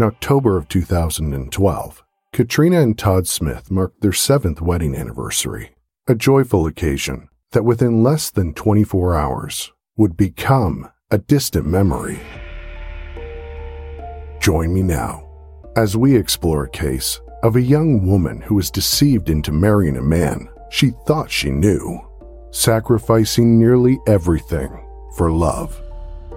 In October of 2012, Katrina and Todd Smith marked their seventh wedding anniversary, a joyful occasion that within less than 24 hours would become a distant memory. Join me now as we explore a case of a young woman who was deceived into marrying a man she thought she knew, sacrificing nearly everything for love.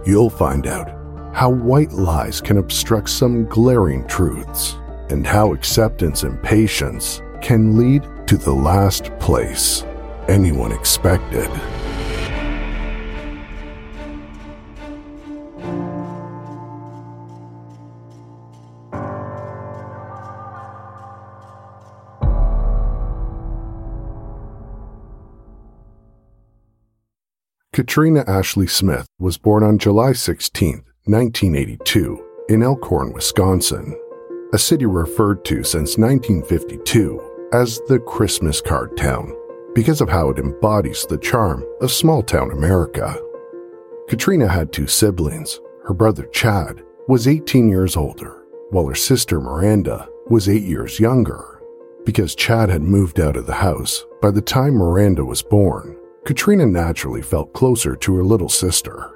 You'll find out how white lies can obstruct some glaring truths, and how acceptance and patience can lead to the last place anyone expected. Katrina Ashley Smith was born on July 16, 1982, in Elkhorn, Wisconsin, a city referred to since 1952 as the Christmas card town because of how it embodies the charm of small town America. Katrina had two siblings. Her brother Chad was 18 years older, while her sister Miranda was 8 years younger. Because Chad had moved out of the house by the time Miranda was born, Katrina naturally felt closer to her little sister.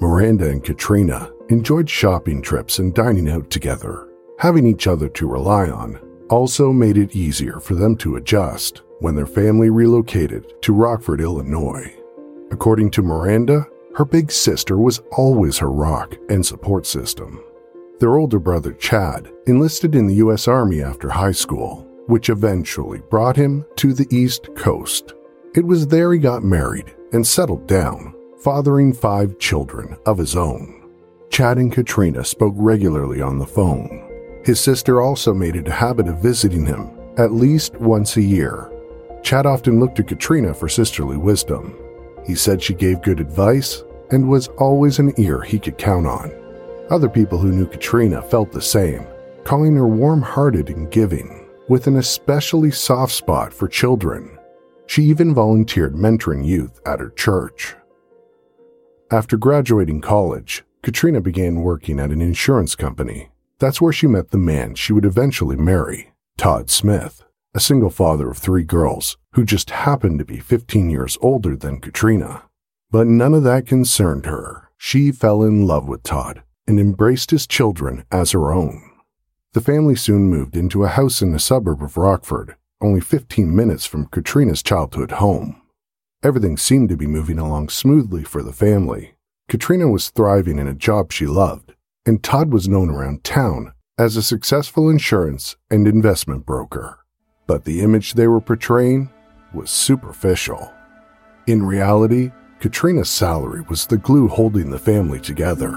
Miranda and Katrina enjoyed shopping trips and dining out together. Having each other to rely on also made it easier for them to adjust when their family relocated to Rockford, Illinois. According to Miranda, her big sister was always her rock and support system. Their older brother, Chad, enlisted in the U.S. Army after high school, which eventually brought him to the East Coast. It was there he got married and settled down fathering five children of his own. Chad and Katrina spoke regularly on the phone. His sister also made it a habit of visiting him at least once a year. Chad often looked to Katrina for sisterly wisdom. He said she gave good advice and was always an ear he could count on. Other people who knew Katrina felt the same, calling her warm hearted and giving, with an especially soft spot for children. She even volunteered mentoring youth at her church. After graduating college, Katrina began working at an insurance company. That's where she met the man she would eventually marry, Todd Smith, a single father of three girls who just happened to be 15 years older than Katrina. But none of that concerned her. She fell in love with Todd and embraced his children as her own. The family soon moved into a house in a suburb of Rockford, only 15 minutes from Katrina's childhood home. Everything seemed to be moving along smoothly for the family. Katrina was thriving in a job she loved, and Todd was known around town as a successful insurance and investment broker. But the image they were portraying was superficial. In reality, Katrina's salary was the glue holding the family together,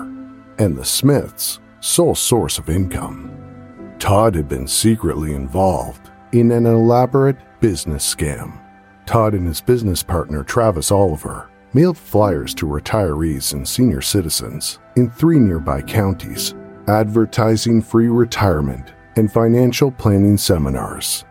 and the Smiths' sole source of income. Todd had been secretly involved in an elaborate business scam Todd and his business partner, Travis Oliver, mailed flyers to retirees and senior citizens in three nearby counties, advertising free retirement and financial planning seminars.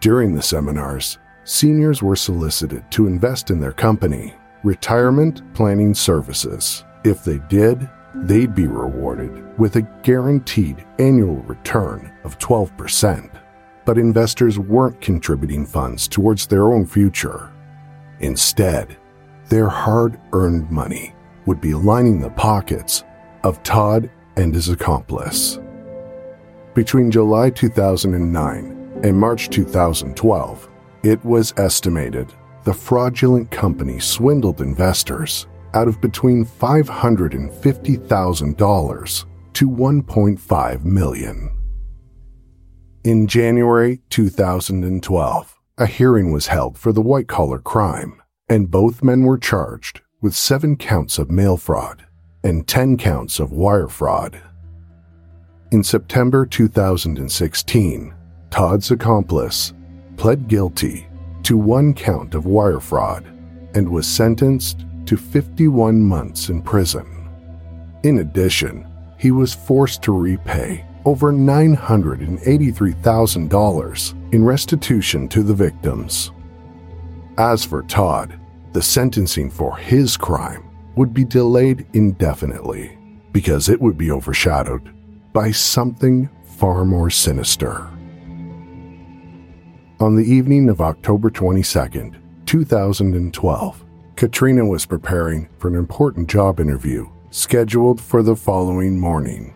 During the seminars, seniors were solicited to invest in their company, Retirement Planning Services. If they did, they'd be rewarded with a guaranteed annual return of 12% but investors weren't contributing funds towards their own future. Instead, their hard earned money would be lining the pockets of Todd and his accomplice. Between July 2009 and March 2012, it was estimated the fraudulent company swindled investors out of between $550,000 to 1.5 million. In January 2012, a hearing was held for the white collar crime, and both men were charged with seven counts of mail fraud and 10 counts of wire fraud. In September 2016, Todd's accomplice pled guilty to one count of wire fraud and was sentenced to 51 months in prison. In addition, he was forced to repay over $983,000 in restitution to the victims. As for Todd, the sentencing for his crime would be delayed indefinitely because it would be overshadowed by something far more sinister. On the evening of October 22nd, 2012, Katrina was preparing for an important job interview scheduled for the following morning.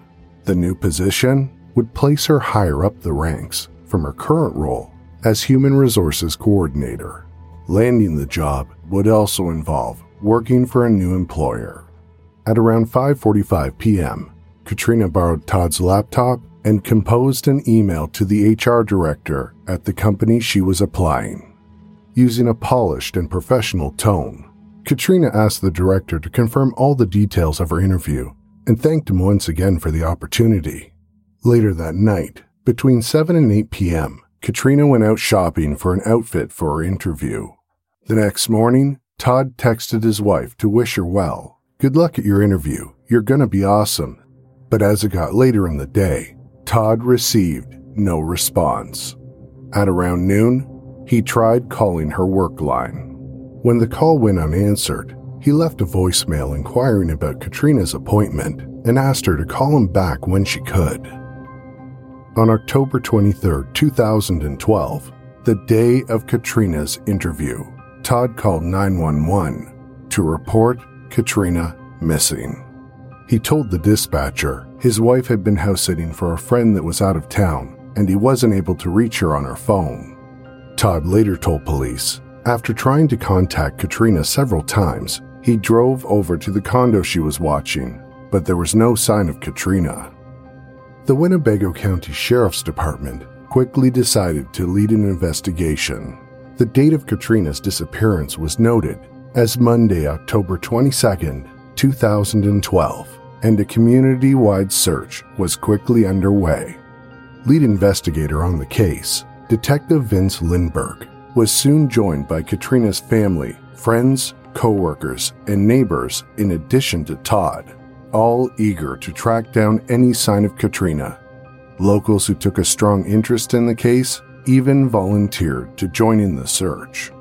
The new position would place her higher up the ranks from her current role as Human Resources Coordinator. Landing the job would also involve working for a new employer. At around 5:45 p.m., Katrina borrowed Todd's laptop and composed an email to the HR director at the company she was applying. Using a polished and professional tone, Katrina asked the director to confirm all the details of her interview and thanked him once again for the opportunity. Later that night, between 7 and 8 p.m., Katrina went out shopping for an outfit for her interview. The next morning, Todd texted his wife to wish her well. Good luck at your interview. You're gonna be awesome. But as it got later in the day, Todd received no response. At around noon, he tried calling her work line. When the call went unanswered, he left a voicemail inquiring about Katrina's appointment and asked her to call him back when she could. On October 23, 2012, the day of Katrina's interview, Todd called 911 to report Katrina missing. He told the dispatcher his wife had been house sitting for a friend that was out of town and he wasn't able to reach her on her phone. Todd later told police after trying to contact Katrina several times, he drove over to the condo she was watching, but there was no sign of Katrina. The Winnebago County Sheriff's Department quickly decided to lead an investigation. The date of Katrina's disappearance was noted as Monday, October 22, 2012, and a community wide search was quickly underway. Lead investigator on the case, Detective Vince Lindberg, was soon joined by Katrina's family, friends, co-workers, and neighbors in addition to Todd, all eager to track down any sign of Katrina. Locals who took a strong interest in the case even volunteered to join in the search.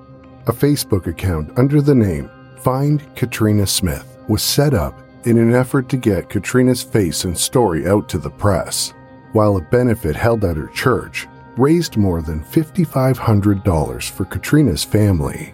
A Facebook account under the name Find Katrina Smith was set up in an effort to get Katrina's face and story out to the press, while a benefit held at her church raised more than $5,500 for Katrina's family.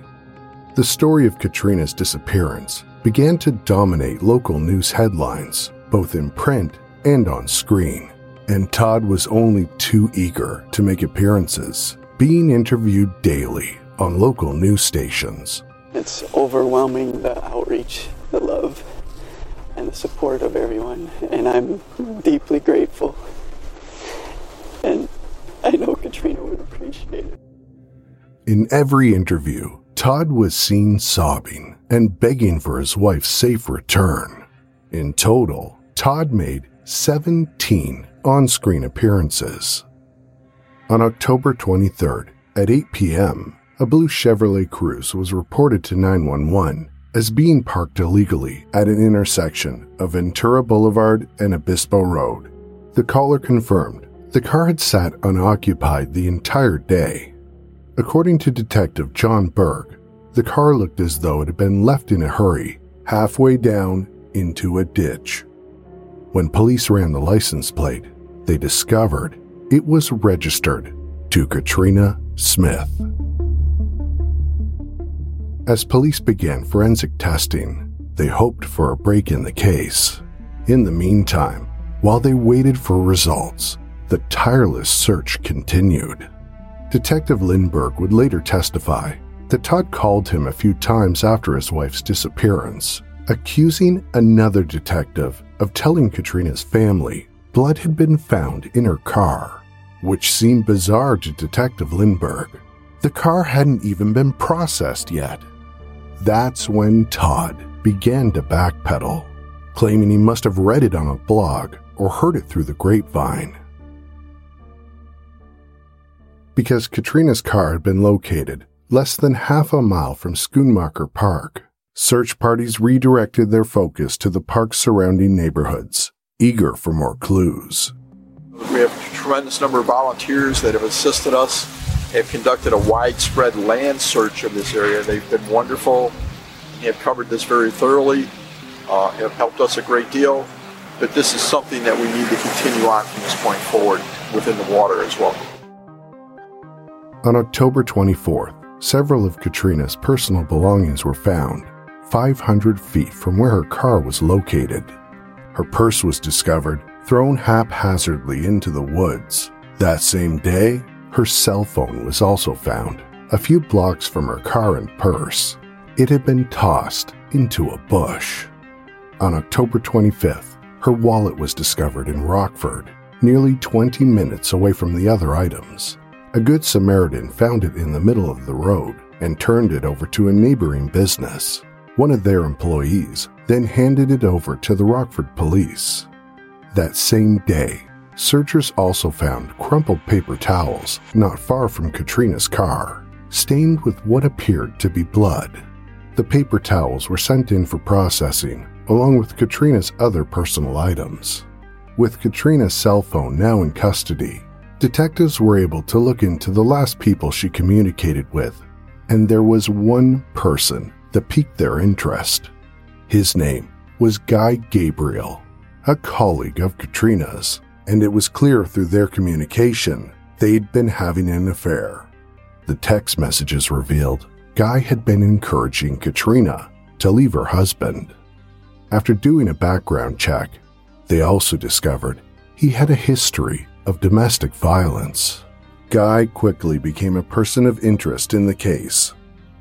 The story of Katrina's disappearance began to dominate local news headlines, both in print and on screen, and Todd was only too eager to make appearances, being interviewed daily on local news stations. It's overwhelming the outreach, the love, and the support of everyone, and I'm deeply grateful. And I know Katrina would appreciate it. In every interview, Todd was seen sobbing and begging for his wife's safe return. In total, Todd made 17 on screen appearances. On October 23rd at 8 p.m., a blue Chevrolet Cruze was reported to 911 as being parked illegally at an intersection of Ventura Boulevard and Obispo Road. The caller confirmed the car had sat unoccupied the entire day. According to Detective John Berg, the car looked as though it had been left in a hurry, halfway down into a ditch. When police ran the license plate, they discovered it was registered to Katrina Smith. As police began forensic testing, they hoped for a break in the case. In the meantime, while they waited for results, the tireless search continued. Detective Lindberg would later testify that Todd called him a few times after his wife's disappearance, accusing another detective of telling Katrina's family blood had been found in her car, which seemed bizarre to Detective Lindberg. The car hadn't even been processed yet. That's when Todd began to backpedal, claiming he must have read it on a blog or heard it through the grapevine. Because Katrina's car had been located less than half a mile from Schoonmaker Park, search parties redirected their focus to the park's surrounding neighborhoods, eager for more clues. We have a tremendous number of volunteers that have assisted us, have conducted a widespread land search of this area. They've been wonderful, They have covered this very thoroughly, uh, have helped us a great deal. But this is something that we need to continue on from this point forward within the water as well. On October 24th, several of Katrina's personal belongings were found 500 feet from where her car was located. Her purse was discovered, thrown haphazardly into the woods. That same day, her cell phone was also found, a few blocks from her car and purse. It had been tossed into a bush. On October 25th, her wallet was discovered in Rockford, nearly 20 minutes away from the other items. A Good Samaritan found it in the middle of the road and turned it over to a neighboring business. One of their employees then handed it over to the Rockford police. That same day, searchers also found crumpled paper towels not far from Katrina's car, stained with what appeared to be blood. The paper towels were sent in for processing, along with Katrina's other personal items. With Katrina's cell phone now in custody, detectives were able to look into the last people she communicated with, and there was one person that piqued their interest. His name was Guy Gabriel, a colleague of Katrina's, and it was clear through their communication they'd been having an affair. The text messages revealed Guy had been encouraging Katrina to leave her husband. After doing a background check, they also discovered he had a history of domestic violence. Guy quickly became a person of interest in the case.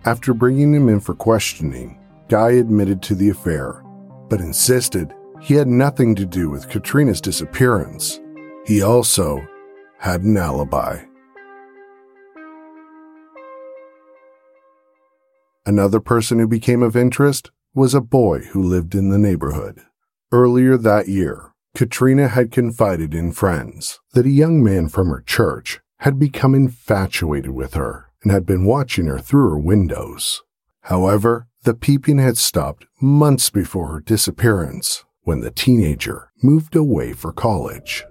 After bringing him in for questioning, Guy admitted to the affair, but insisted he had nothing to do with Katrina's disappearance. He also had an alibi. Another person who became of interest was a boy who lived in the neighborhood. Earlier that year, Katrina had confided in friends that a young man from her church had become infatuated with her and had been watching her through her windows. However, the peeping had stopped months before her disappearance when the teenager moved away for college.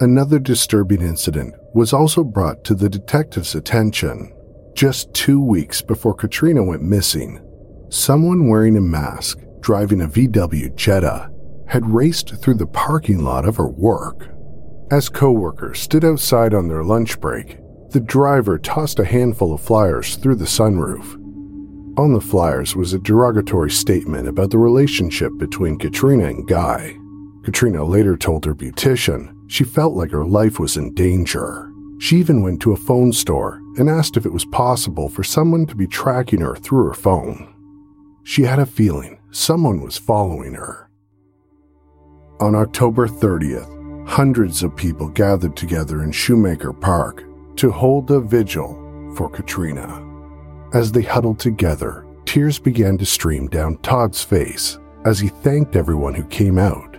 Another disturbing incident was also brought to the detective's attention. Just two weeks before Katrina went missing, someone wearing a mask driving a VW Jetta had raced through the parking lot of her work. As coworkers stood outside on their lunch break, the driver tossed a handful of flyers through the sunroof. On the flyers was a derogatory statement about the relationship between Katrina and Guy. Katrina later told her beautician she felt like her life was in danger. She even went to a phone store and asked if it was possible for someone to be tracking her through her phone. She had a feeling someone was following her. On October 30th, hundreds of people gathered together in Shoemaker Park to hold a vigil for Katrina. As they huddled together, tears began to stream down Todd's face as he thanked everyone who came out.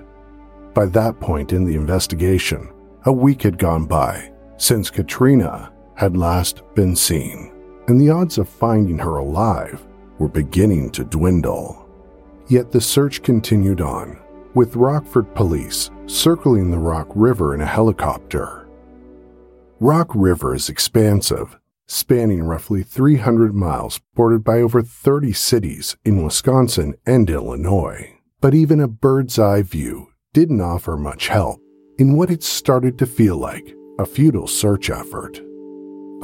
By that point in the investigation, a week had gone by since Katrina had last been seen, and the odds of finding her alive were beginning to dwindle. Yet the search continued on with Rockford police circling the Rock River in a helicopter. Rock River is expansive, spanning roughly 300 miles, bordered by over 30 cities in Wisconsin and Illinois. But even a bird's eye view didn't offer much help in what had started to feel like a futile search effort.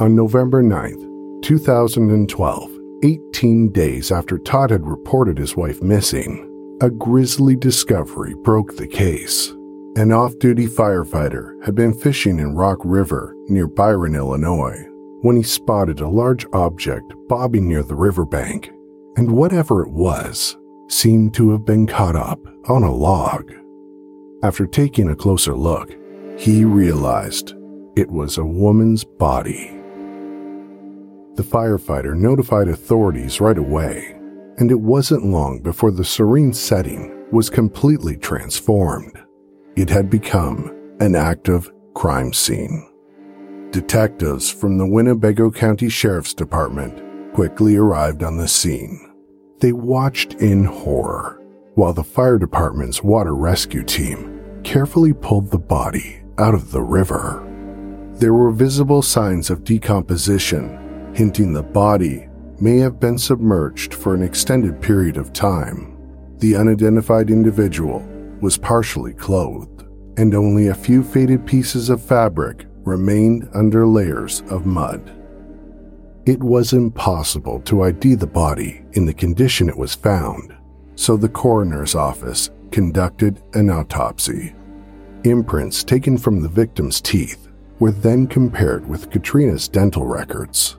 On November 9th, 2012, 18 days after Todd had reported his wife missing, a grisly discovery broke the case. An off duty firefighter had been fishing in Rock River near Byron, Illinois, when he spotted a large object bobbing near the riverbank, and whatever it was seemed to have been caught up on a log. After taking a closer look, he realized it was a woman's body. The firefighter notified authorities right away, and it wasn't long before the serene setting was completely transformed. It had become an active crime scene. Detectives from the Winnebago County Sheriff's Department quickly arrived on the scene. They watched in horror while the fire department's water rescue team carefully pulled the body out of the river. There were visible signs of decomposition, hinting the body may have been submerged for an extended period of time. The unidentified individual was partially clothed, and only a few faded pieces of fabric remained under layers of mud. It was impossible to ID the body in the condition it was found, so the coroner's office conducted an autopsy. Imprints taken from the victim's teeth were then compared with Katrina's dental records.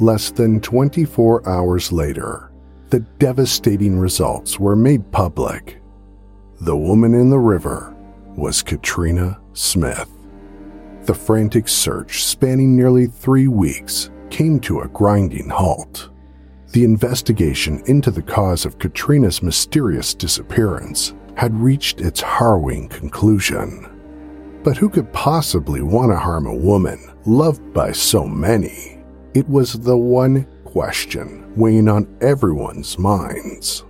Less than 24 hours later, the devastating results were made public. The woman in the river was Katrina Smith. The frantic search, spanning nearly three weeks, came to a grinding halt. The investigation into the cause of Katrina's mysterious disappearance had reached its harrowing conclusion. But who could possibly want to harm a woman loved by so many? It was the one question weighing on everyone's minds.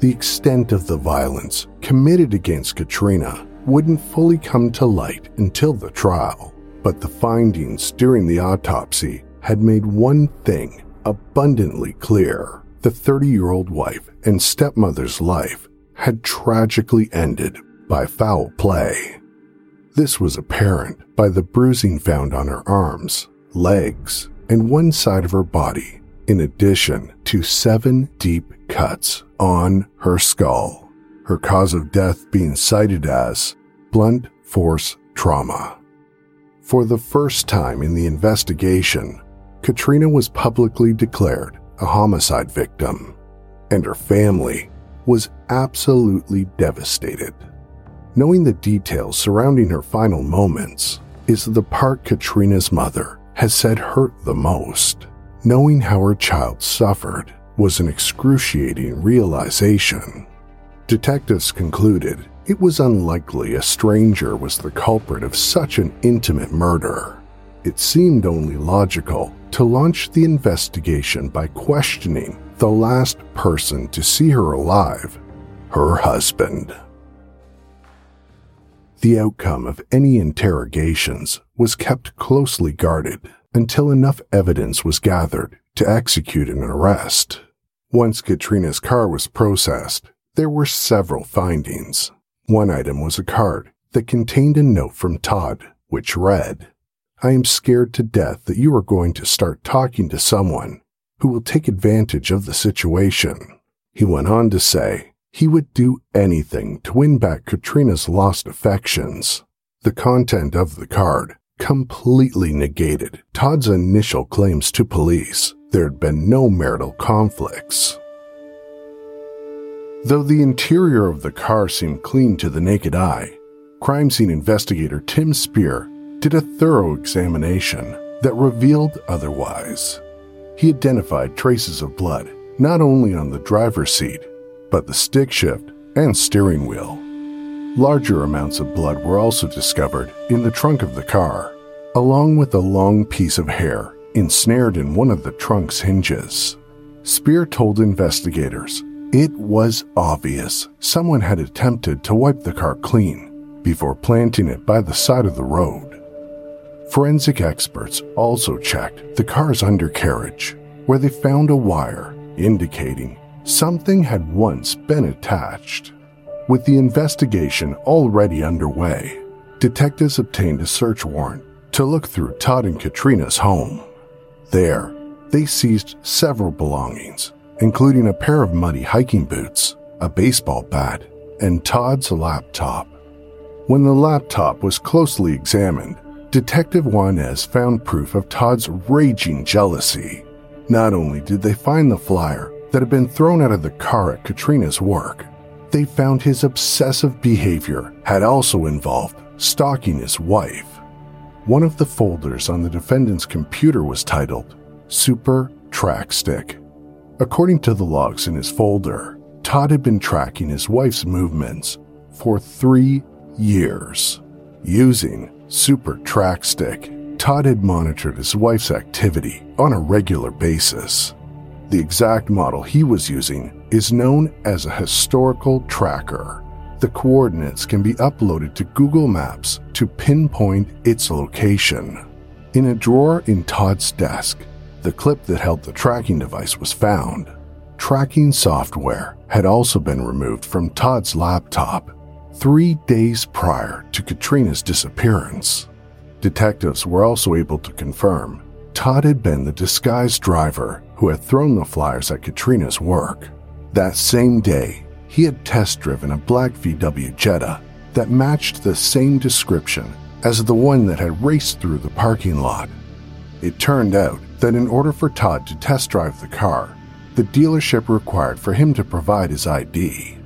The extent of the violence committed against Katrina wouldn't fully come to light until the trial, but the findings during the autopsy had made one thing abundantly clear. The 30 year old wife and stepmother's life had tragically ended by foul play. This was apparent by the bruising found on her arms, legs, and one side of her body, in addition to seven deep cuts on her skull her cause of death being cited as blunt force trauma. For the first time in the investigation, Katrina was publicly declared a homicide victim, and her family was absolutely devastated. Knowing the details surrounding her final moments is the part Katrina's mother has said hurt the most. Knowing how her child suffered was an excruciating realization. Detectives concluded it was unlikely a stranger was the culprit of such an intimate murder. It seemed only logical to launch the investigation by questioning the last person to see her alive, her husband. The outcome of any interrogations was kept closely guarded until enough evidence was gathered to execute an arrest. Once Katrina's car was processed, there were several findings. One item was a card that contained a note from Todd, which read, I am scared to death that you are going to start talking to someone who will take advantage of the situation. He went on to say he would do anything to win back Katrina's lost affections. The content of the card completely negated Todd's initial claims to police there had been no marital conflicts. Though the interior of the car seemed clean to the naked eye, crime scene investigator Tim Spear did a thorough examination that revealed otherwise. He identified traces of blood not only on the driver's seat, but the stick shift and steering wheel. Larger amounts of blood were also discovered in the trunk of the car, along with a long piece of hair ensnared in one of the trunk's hinges. Spear told investigators it was obvious someone had attempted to wipe the car clean before planting it by the side of the road. Forensic experts also checked the car's undercarriage, where they found a wire indicating something had once been attached. With the investigation already underway, detectives obtained a search warrant to look through Todd and Katrina's home. There, they seized several belongings, including a pair of muddy hiking boots, a baseball bat, and Todd's laptop. When the laptop was closely examined, Detective Juanez found proof of Todd's raging jealousy. Not only did they find the flyer that had been thrown out of the car at Katrina's work, they found his obsessive behavior had also involved stalking his wife. One of the folders on the defendant's computer was titled Super track stick. According to the logs in his folder, Todd had been tracking his wife's movements for three years. Using Super Track Stick, Todd had monitored his wife's activity on a regular basis. The exact model he was using is known as a historical tracker. The coordinates can be uploaded to Google Maps to pinpoint its location. In a drawer in Todd's desk, the clip that held the tracking device was found. Tracking software had also been removed from Todd's laptop three days prior to Katrina's disappearance. Detectives were also able to confirm Todd had been the disguised driver who had thrown the flyers at Katrina's work. That same day, he had test driven a black VW Jetta that matched the same description as the one that had raced through the parking lot. It turned out that in order for Todd to test drive the car, the dealership required for him to provide his ID.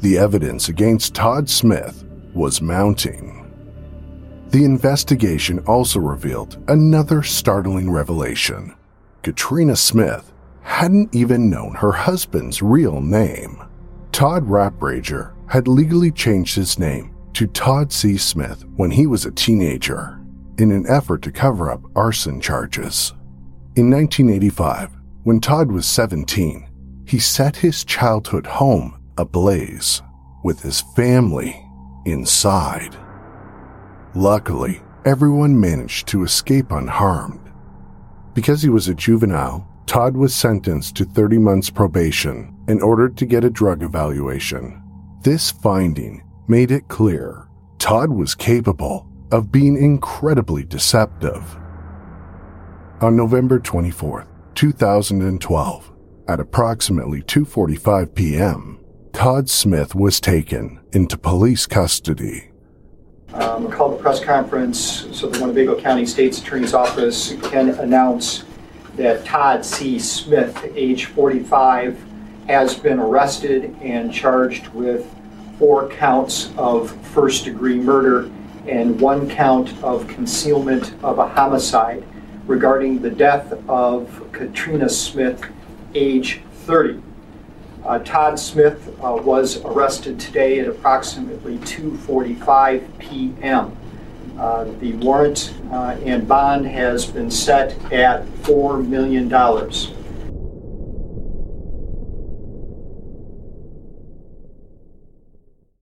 The evidence against Todd Smith was mounting. The investigation also revealed another startling revelation. Katrina Smith hadn't even known her husband's real name. Todd Raprager had legally changed his name to Todd C. Smith when he was a teenager in an effort to cover up arson charges. In 1985, when Todd was 17, he set his childhood home ablaze with his family inside. Luckily, everyone managed to escape unharmed. Because he was a juvenile, Todd was sentenced to 30 months probation and ordered to get a drug evaluation. This finding made it clear Todd was capable of being incredibly deceptive. On November 24th, 2012, at approximately 2:45 p.m., Todd Smith was taken into police custody. Um, called a press conference so the Winnebago County State's Attorney's Office can announce that Todd C. Smith, age 45, has been arrested and charged with four counts of first degree murder and one count of concealment of a homicide regarding the death of Katrina Smith, age 30. Uh, Todd Smith uh, was arrested today at approximately 2:45 p.m. Uh, the warrant uh, and bond has been set at $4 million.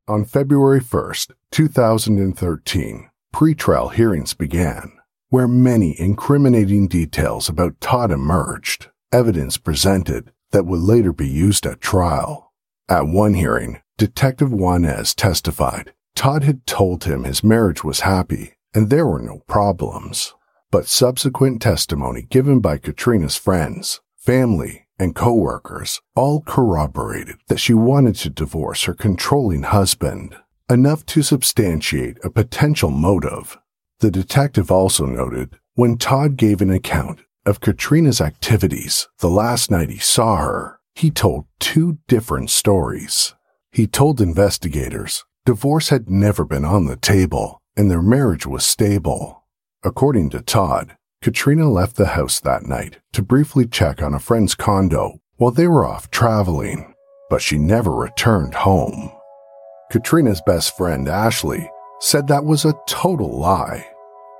On February 1st, 2013, pretrial hearings began, where many incriminating details about Todd emerged, evidence presented that would later be used at trial. At one hearing, Detective Juanez testified Todd had told him his marriage was happy and there were no problems. But subsequent testimony given by Katrina's friends, family, and coworkers all corroborated that she wanted to divorce her controlling husband, enough to substantiate a potential motive. The detective also noted when Todd gave an account of Katrina's activities the last night he saw her, he told two different stories. He told investigators divorce had never been on the table and their marriage was stable. According to Todd, Katrina left the house that night to briefly check on a friend's condo while they were off traveling, but she never returned home. Katrina's best friend, Ashley, said that was a total lie.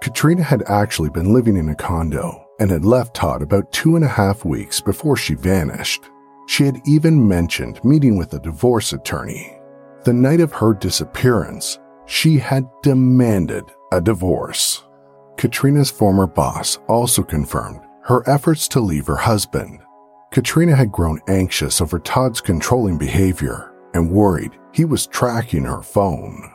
Katrina had actually been living in a condo and had left Todd about two and a half weeks before she vanished. She had even mentioned meeting with a divorce attorney. The night of her disappearance, she had demanded a divorce. Katrina's former boss also confirmed her efforts to leave her husband. Katrina had grown anxious over Todd's controlling behavior and worried he was tracking her phone.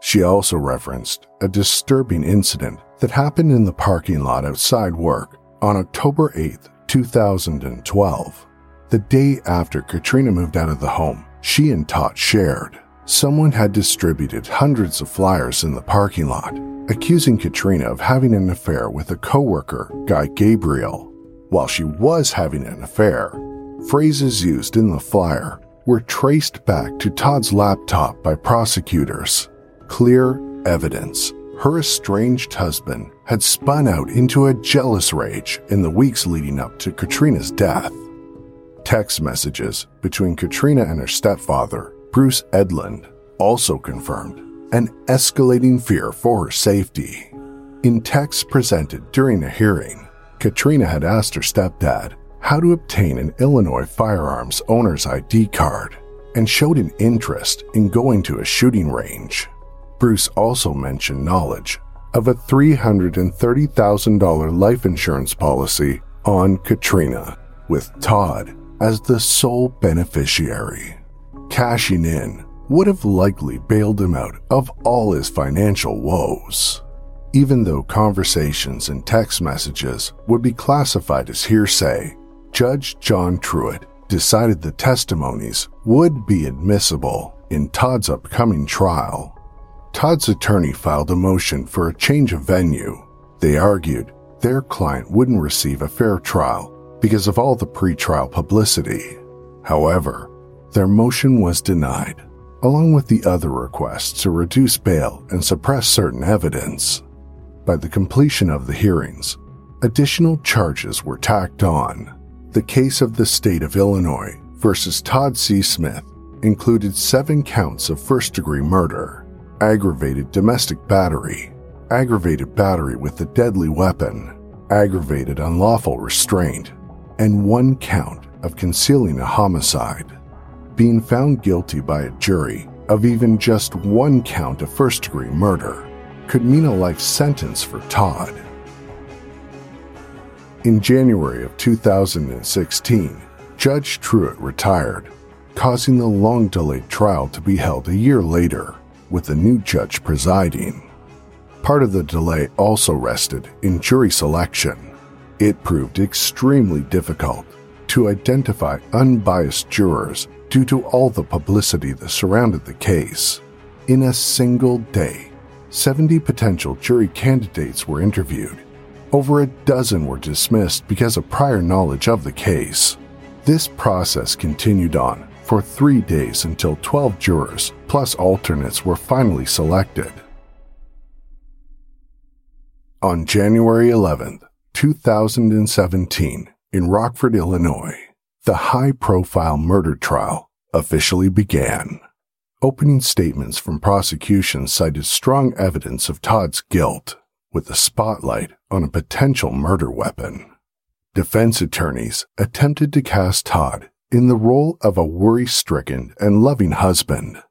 She also referenced a disturbing incident that happened in the parking lot outside work on October 8, 2012. The day after Katrina moved out of the home she and Todd shared, someone had distributed hundreds of flyers in the parking lot, accusing Katrina of having an affair with a coworker, Guy Gabriel. While she was having an affair, phrases used in the flyer were traced back to Todd's laptop by prosecutors. Clear evidence her estranged husband had spun out into a jealous rage in the weeks leading up to Katrina's death. Text messages between Katrina and her stepfather, Bruce Edlund, also confirmed an escalating fear for her safety. In texts presented during a hearing, Katrina had asked her stepdad how to obtain an Illinois firearms owner's ID card and showed an interest in going to a shooting range. Bruce also mentioned knowledge of a $330,000 life insurance policy on Katrina, with Todd as the sole beneficiary. Cashing in would have likely bailed him out of all his financial woes. Even though conversations and text messages would be classified as hearsay, Judge John Truitt decided the testimonies would be admissible in Todd's upcoming trial. Todd's attorney filed a motion for a change of venue. They argued their client wouldn't receive a fair trial because of all the pretrial publicity. However, their motion was denied, along with the other requests to reduce bail and suppress certain evidence. By the completion of the hearings, additional charges were tacked on. The case of the state of Illinois versus Todd C. Smith included seven counts of first degree murder, aggravated domestic battery, aggravated battery with a deadly weapon, aggravated unlawful restraint, and one count of concealing a homicide. Being found guilty by a jury of even just one count of first degree murder could mean a life sentence for Todd. In January of 2016, Judge Truitt retired, causing the long delayed trial to be held a year later with a new judge presiding. Part of the delay also rested in jury selection. It proved extremely difficult to identify unbiased jurors due to all the publicity that surrounded the case. In a single day, 70 potential jury candidates were interviewed. Over a dozen were dismissed because of prior knowledge of the case. This process continued on for three days until 12 jurors plus alternates were finally selected. On January 11, 2017, in Rockford, Illinois, the high profile murder trial officially began. Opening statements from prosecution cited strong evidence of Todd's guilt, with the spotlight on a potential murder weapon. Defense attorneys attempted to cast Todd in the role of a worry stricken and loving husband,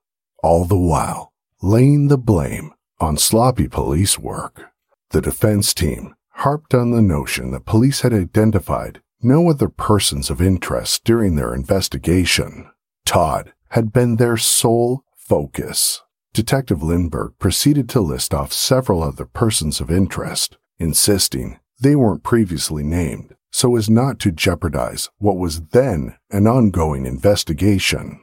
all the while laying the blame on sloppy police work. The defense team harped on the notion that police had identified no other persons of interest during their investigation. Todd had been their sole focus. Detective Lindberg proceeded to list off several other persons of interest, insisting they weren't previously named so as not to jeopardize what was then an ongoing investigation.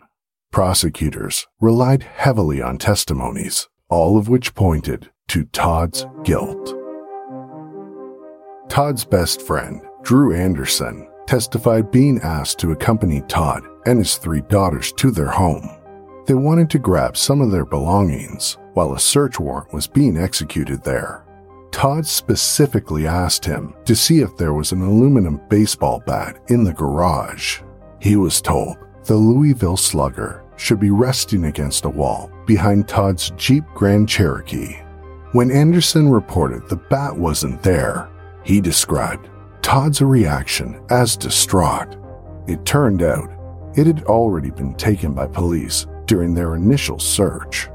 Prosecutors relied heavily on testimonies, all of which pointed to Todd's guilt. Todd's best friend, Drew Anderson, testified being asked to accompany Todd and his three daughters to their home. They wanted to grab some of their belongings while a search warrant was being executed there. Todd specifically asked him to see if there was an aluminum baseball bat in the garage. He was told the Louisville Slugger should be resting against a wall behind Todd's Jeep Grand Cherokee. When Anderson reported the bat wasn't there, he described Todd's reaction as distraught. It turned out it had already been taken by police during their initial search.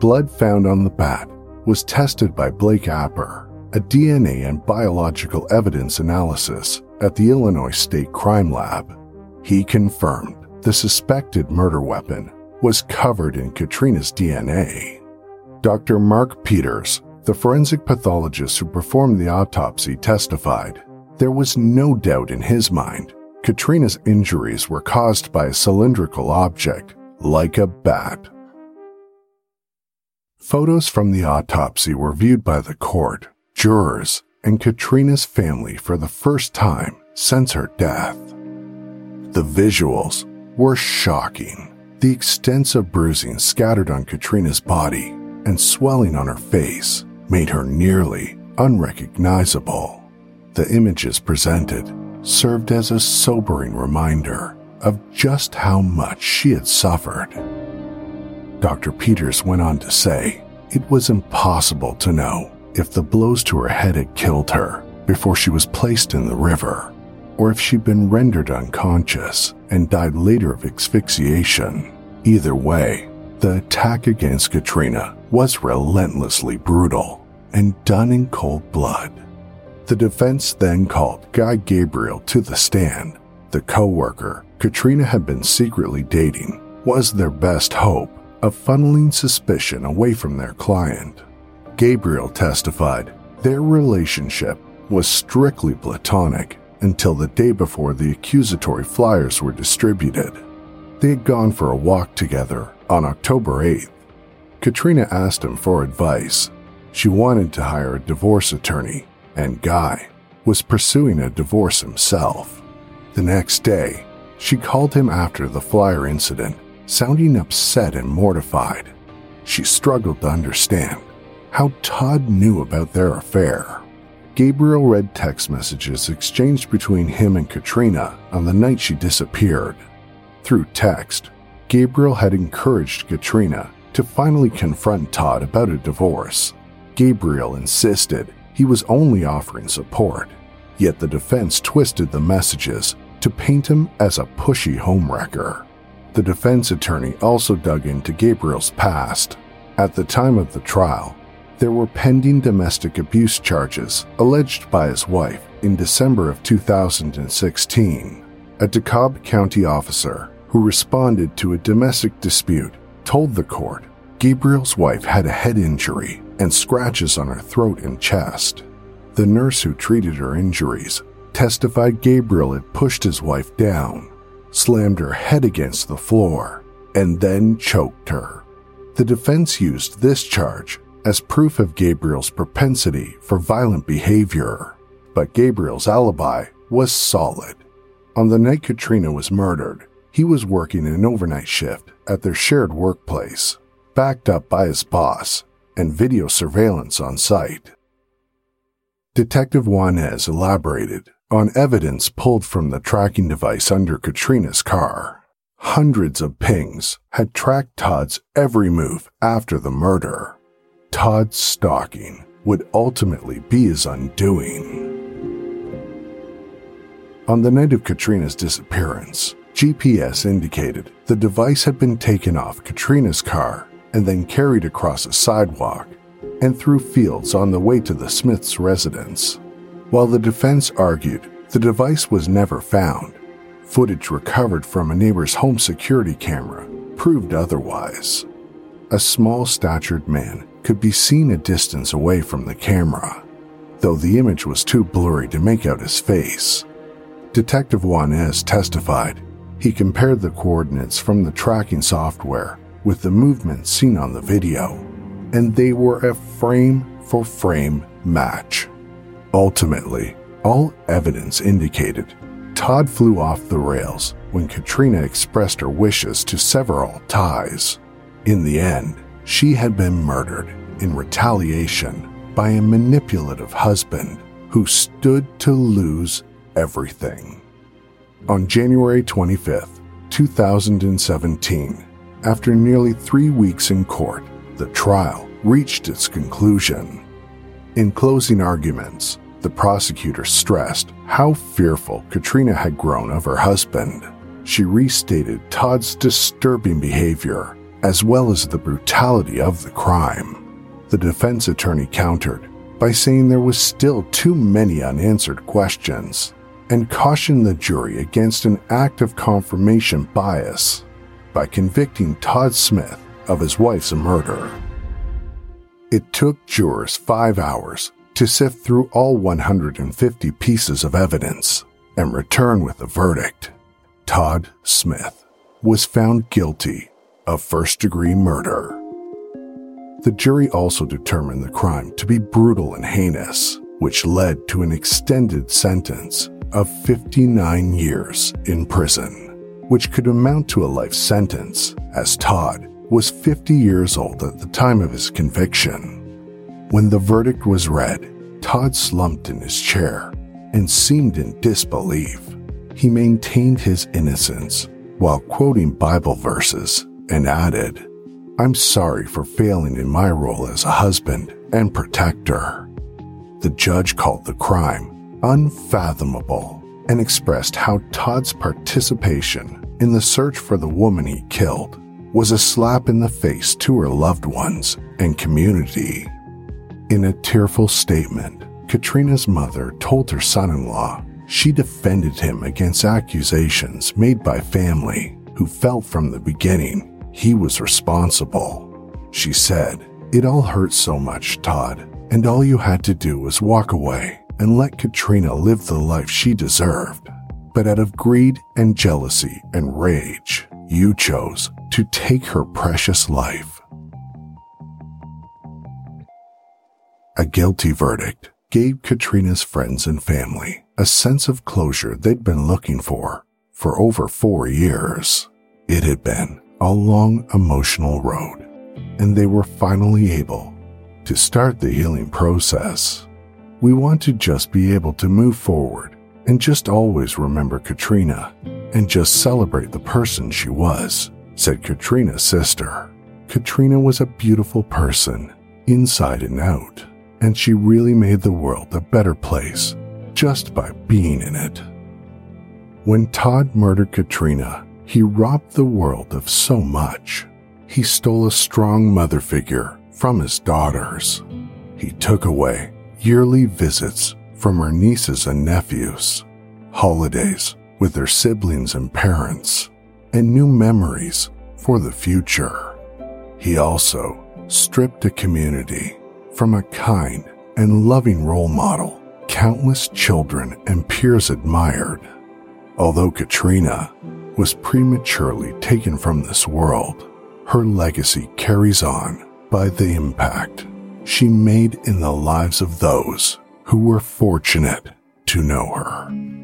Blood found on the bat was tested by Blake Apper, a DNA and biological evidence analysis at the Illinois State Crime Lab. He confirmed the suspected murder weapon was covered in Katrina's DNA. Dr. Mark Peters, the forensic pathologist who performed the autopsy, testified there was no doubt in his mind Katrina's injuries were caused by a cylindrical object like a bat. Photos from the autopsy were viewed by the court, jurors, and Katrina's family for the first time since her death. The visuals were shocking. The extensive bruising scattered on Katrina's body and swelling on her face made her nearly unrecognizable. The images presented served as a sobering reminder of just how much she had suffered. Dr. Peters went on to say it was impossible to know if the blows to her head had killed her before she was placed in the river, or if she'd been rendered unconscious and died later of asphyxiation. Either way, the attack against Katrina was relentlessly brutal and done in cold blood. The defense then called Guy Gabriel to the stand. The co-worker Katrina had been secretly dating was their best hope of funneling suspicion away from their client. Gabriel testified their relationship was strictly platonic until the day before the accusatory flyers were distributed. They had gone for a walk together on October 8th. Katrina asked him for advice. She wanted to hire a divorce attorney, and Guy was pursuing a divorce himself. The next day, she called him after the flyer incident, sounding upset and mortified. She struggled to understand how Todd knew about their affair. Gabriel read text messages exchanged between him and Katrina on the night she disappeared. Through text, Gabriel had encouraged Katrina to finally confront Todd about a divorce. Gabriel insisted he was only offering support, yet the defense twisted the messages to paint him as a pushy homewrecker. The defense attorney also dug into Gabriel's past. At the time of the trial, there were pending domestic abuse charges alleged by his wife in December of 2016. A DeKalb County officer who responded to a domestic dispute told the court Gabriel's wife had a head injury and scratches on her throat and chest. The nurse who treated her injuries testified Gabriel had pushed his wife down, slammed her head against the floor, and then choked her. The defense used this charge as proof of Gabriel's propensity for violent behavior, but Gabriel's alibi was solid. On the night Katrina was murdered, he was working an overnight shift at their shared workplace, backed up by his boss and video surveillance on site. Detective Juanez elaborated on evidence pulled from the tracking device under Katrina's car. Hundreds of pings had tracked Todd's every move after the murder. Todd's stalking would ultimately be his undoing. On the night of Katrina's disappearance, GPS indicated the device had been taken off Katrina's car and then carried across a sidewalk and through fields on the way to the Smiths' residence. While the defense argued the device was never found, footage recovered from a neighbor's home security camera proved otherwise. A small statured man could be seen a distance away from the camera, though the image was too blurry to make out his face. Detective Juanez testified he compared the coordinates from the tracking software with the movements seen on the video, and they were a frame for frame match. Ultimately, all evidence indicated Todd flew off the rails when Katrina expressed her wishes to sever all ties. In the end, she had been murdered in retaliation by a manipulative husband who stood to lose everything. On January 25th, 2017, after nearly three weeks in court, the trial reached its conclusion. In closing arguments, the prosecutor stressed how fearful Katrina had grown of her husband. She restated Todd's disturbing behavior as well as the brutality of the crime. The defense attorney countered by saying there was still too many unanswered questions and cautioned the jury against an act of confirmation bias by convicting Todd Smith of his wife's murder. It took jurors five hours to sift through all 150 pieces of evidence and return with a verdict. Todd Smith was found guilty of first degree murder. The jury also determined the crime to be brutal and heinous, which led to an extended sentence of 59 years in prison, which could amount to a life sentence, as Todd was 50 years old at the time of his conviction. When the verdict was read, Todd slumped in his chair and seemed in disbelief. He maintained his innocence while quoting Bible verses and added, I'm sorry for failing in my role as a husband and protector. The judge called the crime unfathomable and expressed how Todd's participation in the search for the woman he killed was a slap in the face to her loved ones and community. In a tearful statement, Katrina's mother told her son in law she defended him against accusations made by family who felt from the beginning he was responsible. She said, It all hurt so much, Todd, and all you had to do was walk away and let Katrina live the life she deserved. But out of greed and jealousy and rage, you chose to take her precious life. A guilty verdict gave Katrina's friends and family a sense of closure they'd been looking for for over four years. It had been a long emotional road, and they were finally able to start the healing process. We want to just be able to move forward and just always remember Katrina and just celebrate the person she was, said Katrina's sister. Katrina was a beautiful person, inside and out, and she really made the world a better place just by being in it. When Todd murdered Katrina, he robbed the world of so much. He stole a strong mother figure from his daughters. He took away yearly visits from her nieces and nephews, holidays with their siblings and parents, and new memories for the future. He also stripped a community from a kind and loving role model countless children and peers admired. Although Katrina was prematurely taken from this world, her legacy carries on by the impact she made in the lives of those who were fortunate to know her.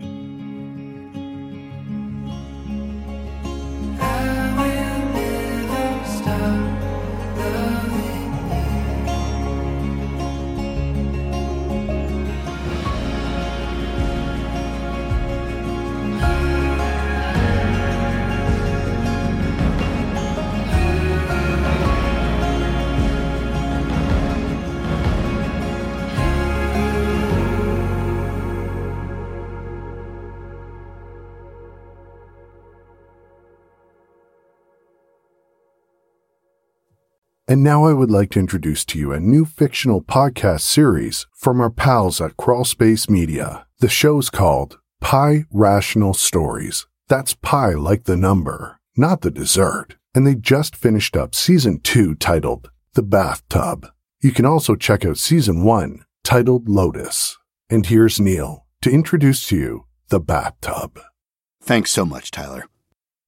And now I would like to introduce to you a new fictional podcast series from our pals at Crawlspace Media. The show's called Pi Rational Stories. That's pi like the number, not the dessert. And they just finished up season two titled The Bathtub. You can also check out season one titled Lotus. And here's Neil to introduce to you The Bathtub. Thanks so much, Tyler.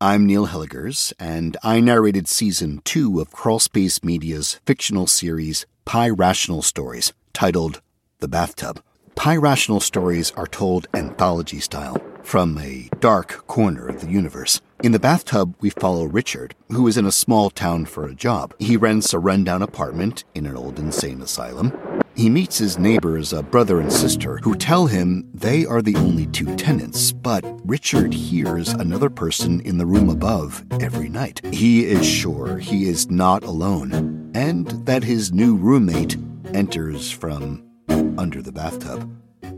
I'm Neil Hilligers, and I narrated season two of Crawlspace Media's fictional series Pi Rational Stories, titled The Bathtub. Pi Rational Stories are told anthology style, from a dark corner of the universe. In the bathtub, we follow Richard, who is in a small town for a job. He rents a rundown apartment in an old insane asylum. He meets his neighbors, a brother and sister, who tell him they are the only two tenants, but Richard hears another person in the room above every night. He is sure he is not alone, and that his new roommate enters from under the bathtub.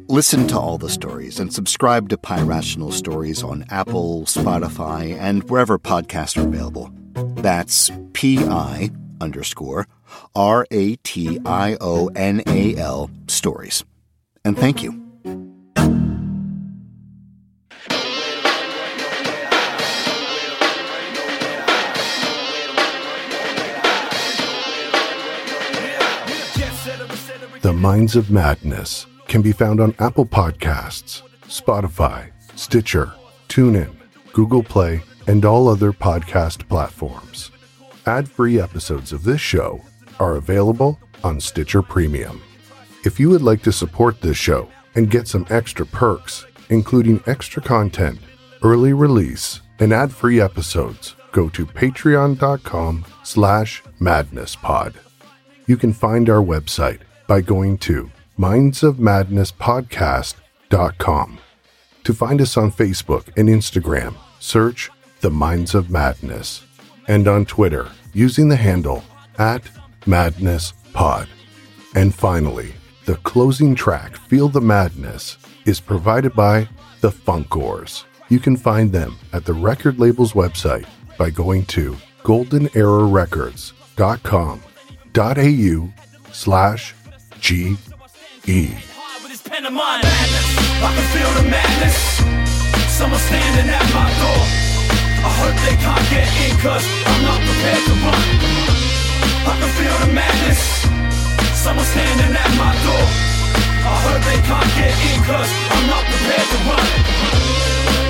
Listen to all the stories and subscribe to Pi Rational Stories on Apple, Spotify, and wherever podcasts are available. That's P I underscore R A T I O N A L stories. And thank you. The Minds of Madness can be found on Apple Podcasts, Spotify, Stitcher, TuneIn, Google Play, and all other podcast platforms. Ad free episodes of this show are available on Stitcher Premium. If you would like to support this show and get some extra perks, including extra content, early release, and ad-free episodes, go to patreon.com slash madnesspod. You can find our website by going to mindsofmadnesspodcast.com. To find us on Facebook and Instagram, search The Minds of Madness, and on Twitter using the handle at MadnessPod. And finally, the closing track, Feel the Madness, is provided by The Funkoars. You can find them at the record label's website by going to goldenerarecords.com.au slash G E. pen of mine. I can feel the madness. Someone standing at my door. I hope they can't get in cause I'm not prepared to run. I can feel the madness. Someone standing at my door. I hope they can't get in cause I'm not prepared to run.